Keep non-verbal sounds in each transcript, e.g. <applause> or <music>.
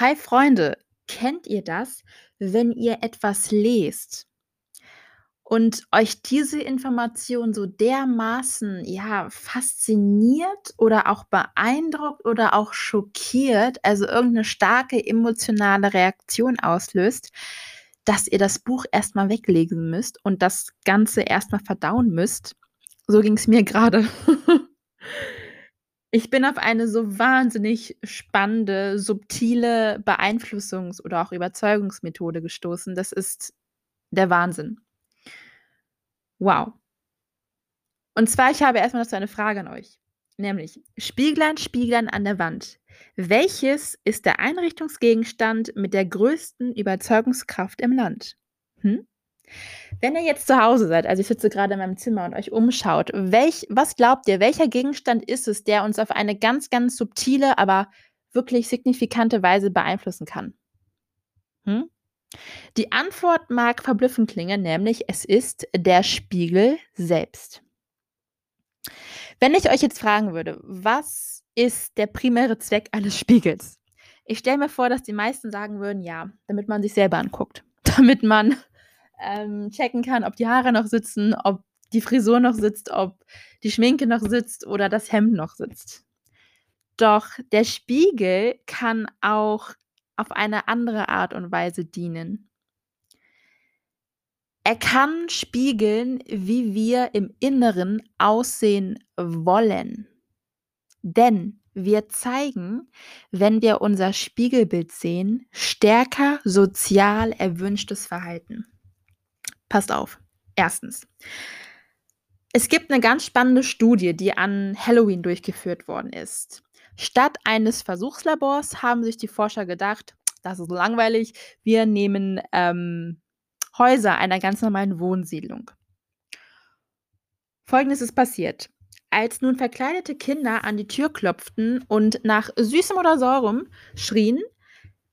Hi Freunde, kennt ihr das, wenn ihr etwas lest und euch diese Information so dermaßen, ja, fasziniert oder auch beeindruckt oder auch schockiert, also irgendeine starke emotionale Reaktion auslöst, dass ihr das Buch erst mal weglegen müsst und das Ganze erst mal verdauen müsst? So ging's mir <laughs> grade. Ich bin auf eine so wahnsinnig spannende, subtile Beeinflussungs oder auch Überzeugungsmethode gestoßen. Das ist der Wahnsinn. Wow. Und zwar, ich habe erst mal dazu eine Frage an euch, nämlich: Spieglein, Spieglein an der Wand, welches ist der Einrichtungsgegenstand mit der größten Überzeugungskraft im Land? Hm? Wenn ihr jetzt zu Hause seid, also ich sitze gerade in meinem Zimmer und euch umschaut, welch was glaubt ihr, welcher Gegenstand ist es, der uns auf eine ganz, ganz subtile, aber wirklich signifikante Weise beeinflussen kann? Hm? Die Antwort mag verblüffend klingen, nämlich es ist der Spiegel selbst. Wenn ich euch jetzt fragen würde: „Was ist der primäre Zweck eines Spiegels?“ Ich stelle mir vor, dass die meisten sagen würden: „Ja, damit man sich selber anguckt, <laughs> damit man, ähm, checken kann, ob die Haare noch sitzen, ob die Frisur noch sitzt, ob die Schminke noch sitzt oder das Hemd noch sitzt.“ Doch der Spiegel kann auch auf eine andere Art und Weise dienen. Er kann spiegeln, wie wir im Inneren aussehen wollen. Denn wir zeigen, wenn wir unser Spiegelbild sehen, stärker sozial erwünschtes Verhalten. Passt auf. Erstens. Es gibt eine ganz spannende Studie, die an Halloween durchgeführt worden ist. Statt eines Versuchslabors haben sich die Forscher gedacht: „Das ist langweilig. Wir nehmen, ähm, Häuser einer ganz normalen Wohnsiedlung.“ Folgendes ist passiert: Als nun verkleidete Kinder an die Tür klopften und nach Süßem oder Saurem schrien,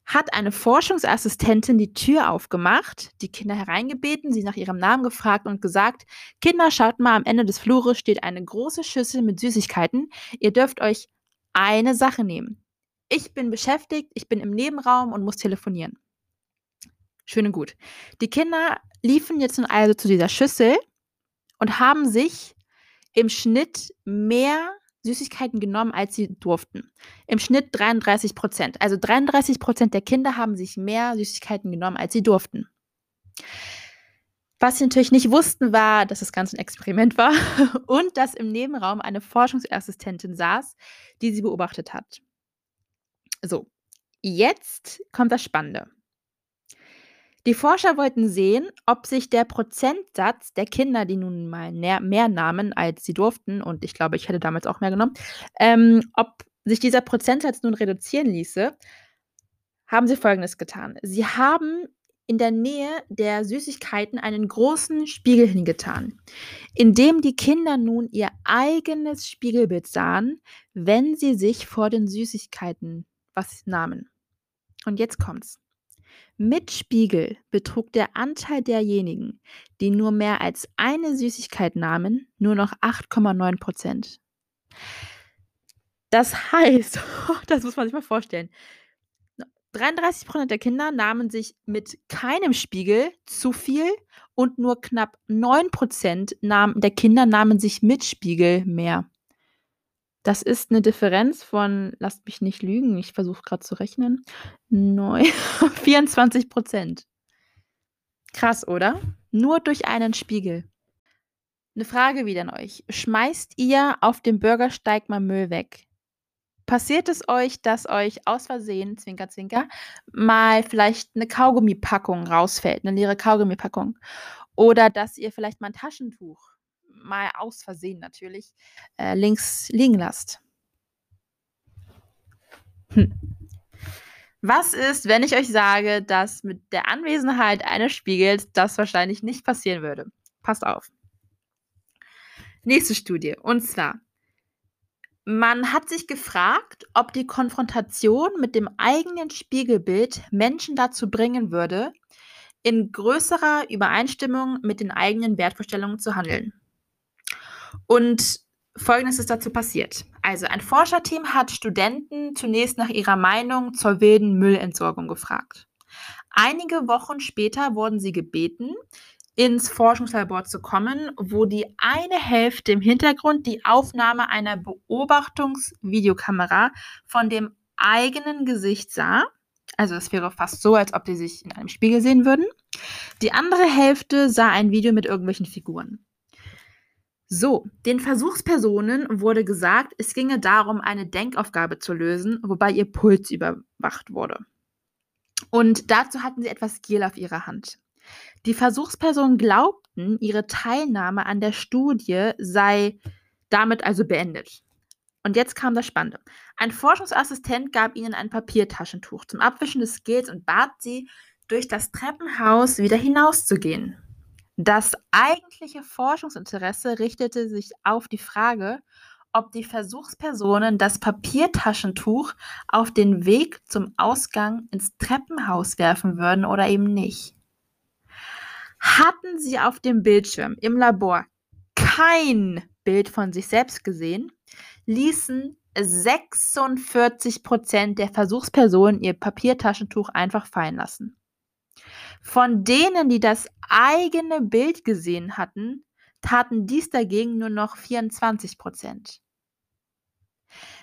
hat eine Forschungsassistentin die Tür aufgemacht, die Kinder hereingebeten, sie nach ihrem Namen gefragt und gesagt: „Kinder, schaut mal, am Ende des Flures steht eine große Schüssel mit Süßigkeiten. Ihr dürft euch eine Sache nehmen. Ich bin beschäftigt, ich bin im Nebenraum und muss telefonieren.“ Schön und gut. Die Kinder liefen jetzt nun also zu dieser Schüssel und haben sich im Schnitt mehr Süßigkeiten genommen, als sie durften. Im Schnitt 33% Also 33% der Kinder haben sich mehr Süßigkeiten genommen, als sie durften. Was sie natürlich nicht wussten, war, dass das Ganze ein Experiment war <laughs> und dass im Nebenraum eine Forschungsassistentin saß, die sie beobachtet hat. So, jetzt kommt das Spannende. Die Forscher wollten sehen, ob sich der Prozentsatz der Kinder, die nun mal näher mehr nahmen, als sie durften und ich glaube, ich hätte damals auch mehr genommen, ähm, ob sich dieser Prozentsatz nun reduzieren ließe. Haben sie Folgendes getan: Sie haben in der Nähe der Süßigkeiten einen großen Spiegel hingetan, in dem die Kinder nun ihr eigenes Spiegelbild sahen, wenn sie sich vor den Süßigkeiten was nahmen. Und jetzt kommt's. Mit Spiegel betrug der Anteil derjenigen, die nur mehr als eine Süßigkeit nahmen, nur noch 8,9% Das heißt, <laughs> das muss man sich mal vorstellen, 33% der Kinder nahmen sich mit keinem Spiegel zu viel und nur knapp 9 nahm der Kinder nahmen sich mit Spiegel mehr. Das ist 'ne Differenz von lasst mich nicht lügen, ich versuche grad zu rechnen, neu 24% <laughs> Krass, oder? Nur durch einen Spiegel. 'Ne Frage wieder an euch. Schmeißt ihr auf dem Bürgersteig mal Müll weg? Passiert es euch, dass euch aus Versehen, Zwinker, Zwinker, mal vielleicht 'ne Kaugummipackung rausfällt, 'ne leere Kaugummipackung? Oder dass ihr vielleicht mal 'n Taschentuch mal aus Versehen natürlich, äh, links liegen lasst. Hm. Was ist, wenn ich euch sage, dass mit der Anwesenheit eines Spiegels das wahrscheinlich nicht passieren würde? Passt auf. Nächste Studie. Und zwar, man hat sich gefragt, ob die Konfrontation mit dem eigenen Spiegelbild Menschen dazu bringen würde, in größerer Übereinstimmung mit den eigenen Wertvorstellungen zu handeln. Und Folgendes ist dazu passiert. Also ein Forscherteam hat Studenten zunächst nach ihrer Meinung zur wilden Müllentsorgung gefragt. Einige Wochen später wurden sie gebeten, ins Forschungslabor zu kommen, wo die eine Hälfte im Hintergrund die Aufnahme einer Beobachtungsvideokamera von dem eigenen Gesicht sah. Also es wäre fast so, als ob die sich in einem Spiegel sehen würden. Die andere Hälfte sah ein Video mit irgendwelchen Figuren. So, den Versuchspersonen wurde gesagt, es ginge darum, eine Denkaufgabe zu lösen, wobei ihr Puls überwacht wurde. Und dazu hatten sie etwas Gel auf ihrer Hand. Die Versuchspersonen glaubten, ihre Teilnahme an der Studie sei damit also beendet. Und jetzt kam das Spannende. Ein Forschungsassistent gab ihnen ein Papiertaschentuch zum Abwischen des Gels und bat sie, durch das Treppenhaus wieder hinauszugehen. Das eigentliche Forschungsinteresse richtete sich auf die Frage, ob die Versuchspersonen das Papiertaschentuch auf den Weg zum Ausgang ins Treppenhaus werfen würden oder eben nicht. Hatten sie auf dem Bildschirm im Labor kein Bild von sich selbst gesehen, ließen 46 Prozent der Versuchspersonen ihr Papiertaschentuch einfach fallen lassen. Von denen, die das eigene Bild gesehen hatten, taten dies dagegen nur noch 24 Prozent.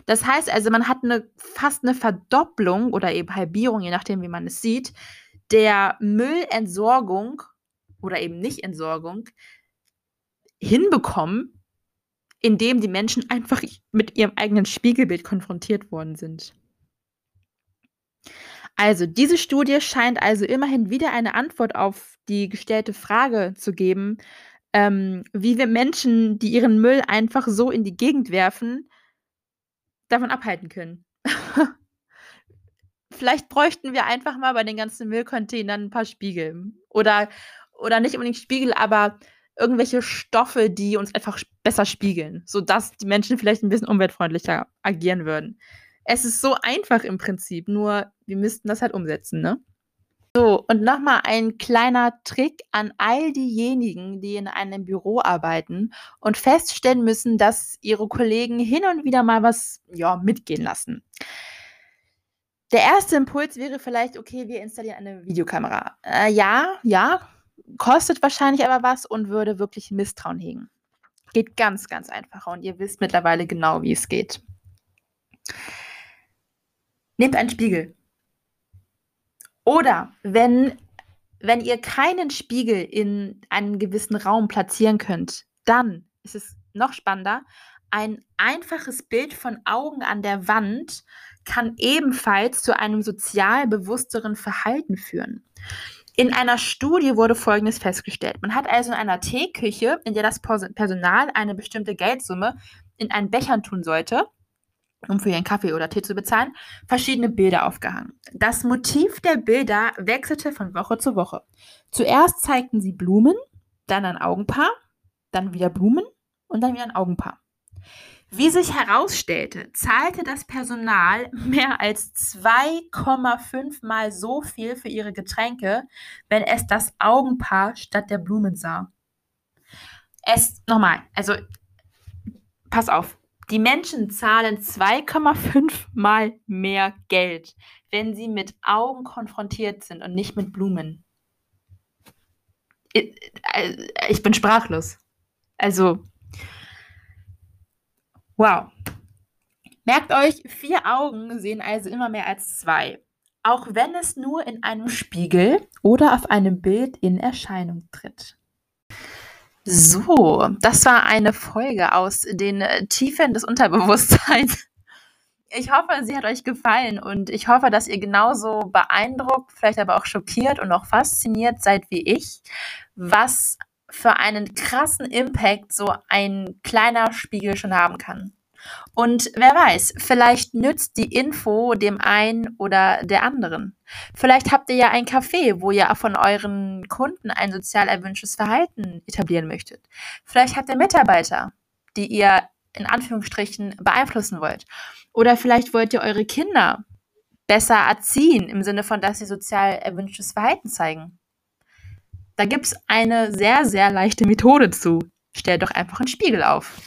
Das heißt also, man hat eine, fast eine Verdopplung oder eben Halbierung, je nachdem, wie man es sieht, der Müllentsorgung oder eben Nicht-Entsorgung hinbekommen, indem die Menschen einfach mit ihrem eigenen Spiegelbild konfrontiert worden sind. Also, diese Studie scheint also immerhin wieder eine Antwort auf die gestellte Frage zu geben, ähm, wie wir Menschen, die ihren Müll einfach so in die Gegend werfen, davon abhalten können. <laughs> Vielleicht bräuchten wir einfach mal bei den ganzen Müllcontainern ein paar Spiegel. Oder, oder nicht unbedingt Spiegel, aber irgendwelche Stoffe, die uns einfach besser spiegeln, sodass die Menschen vielleicht ein bisschen umweltfreundlicher agieren würden. Es ist so einfach im Prinzip, nur wir müssten das halt umsetzen, ne? So, und nochmal ein kleiner Trick an all diejenigen, die in einem Büro arbeiten und feststellen müssen, dass ihre Kollegen hin und wieder mal was ja, mitgehen lassen. Der erste Impuls wäre vielleicht, okay, wir installieren eine Videokamera. Äh, ja, ja, kostet wahrscheinlich aber was und würde wirklich Misstrauen hegen. Geht ganz, ganz einfach und ihr wisst mittlerweile genau, wie es geht. Nehmt einen Spiegel. Oder wenn, wenn ihr keinen Spiegel in einen gewissen Raum platzieren könnt, dann ist es noch spannender. Ein einfaches Bild von Augen an der Wand kann ebenfalls zu einem sozial bewussteren Verhalten führen. In einer Studie wurde Folgendes festgestellt. Man hat also in einer Teeküche, in der das Personal eine bestimmte Geldsumme in einen Bechern tun sollte, um für ihren Kaffee oder Tee zu bezahlen, verschiedene Bilder aufgehangen. Das Motiv der Bilder wechselte von Woche zu Woche. Zuerst zeigten sie Blumen, dann ein Augenpaar, dann wieder Blumen und dann wieder ein Augenpaar. Wie sich herausstellte, zahlte das Personal mehr als 2,5 mal so viel für ihre Getränke, wenn es das Augenpaar statt der Blumen sah. Es, nochmal, also pass auf, die Menschen zahlen 2,5 mal mehr Geld, wenn sie mit Augen konfrontiert sind und nicht mit Blumen. Ich, äh, ich bin sprachlos. Also, wow. Merkt euch, vier Augen sehen also immer mehr als zwei. Auch wenn es nur in einem Spiegel oder auf einem Bild in Erscheinung tritt. So, das war eine Folge aus den äh, Tiefen des Unterbewusstseins. Ich hoffe, sie hat euch gefallen und ich hoffe, dass ihr genauso beeindruckt, vielleicht aber auch schockiert und auch fasziniert seid wie ich, was für einen krassen Impact so ein kleiner Spiegel schon haben kann. Und wer weiß, vielleicht nützt die Info dem einen oder der anderen. Vielleicht habt ihr ja ein Café, wo ihr von euren Kunden ein sozial erwünschtes Verhalten etablieren möchtet. Vielleicht habt ihr Mitarbeiter, die ihr in Anführungsstrichen beeinflussen wollt. Oder vielleicht wollt ihr eure Kinder besser erziehen, im Sinne von, dass sie sozial erwünschtes Verhalten zeigen. Da gibt es eine sehr, sehr leichte Methode zu. Stellt doch einfach einen Spiegel auf.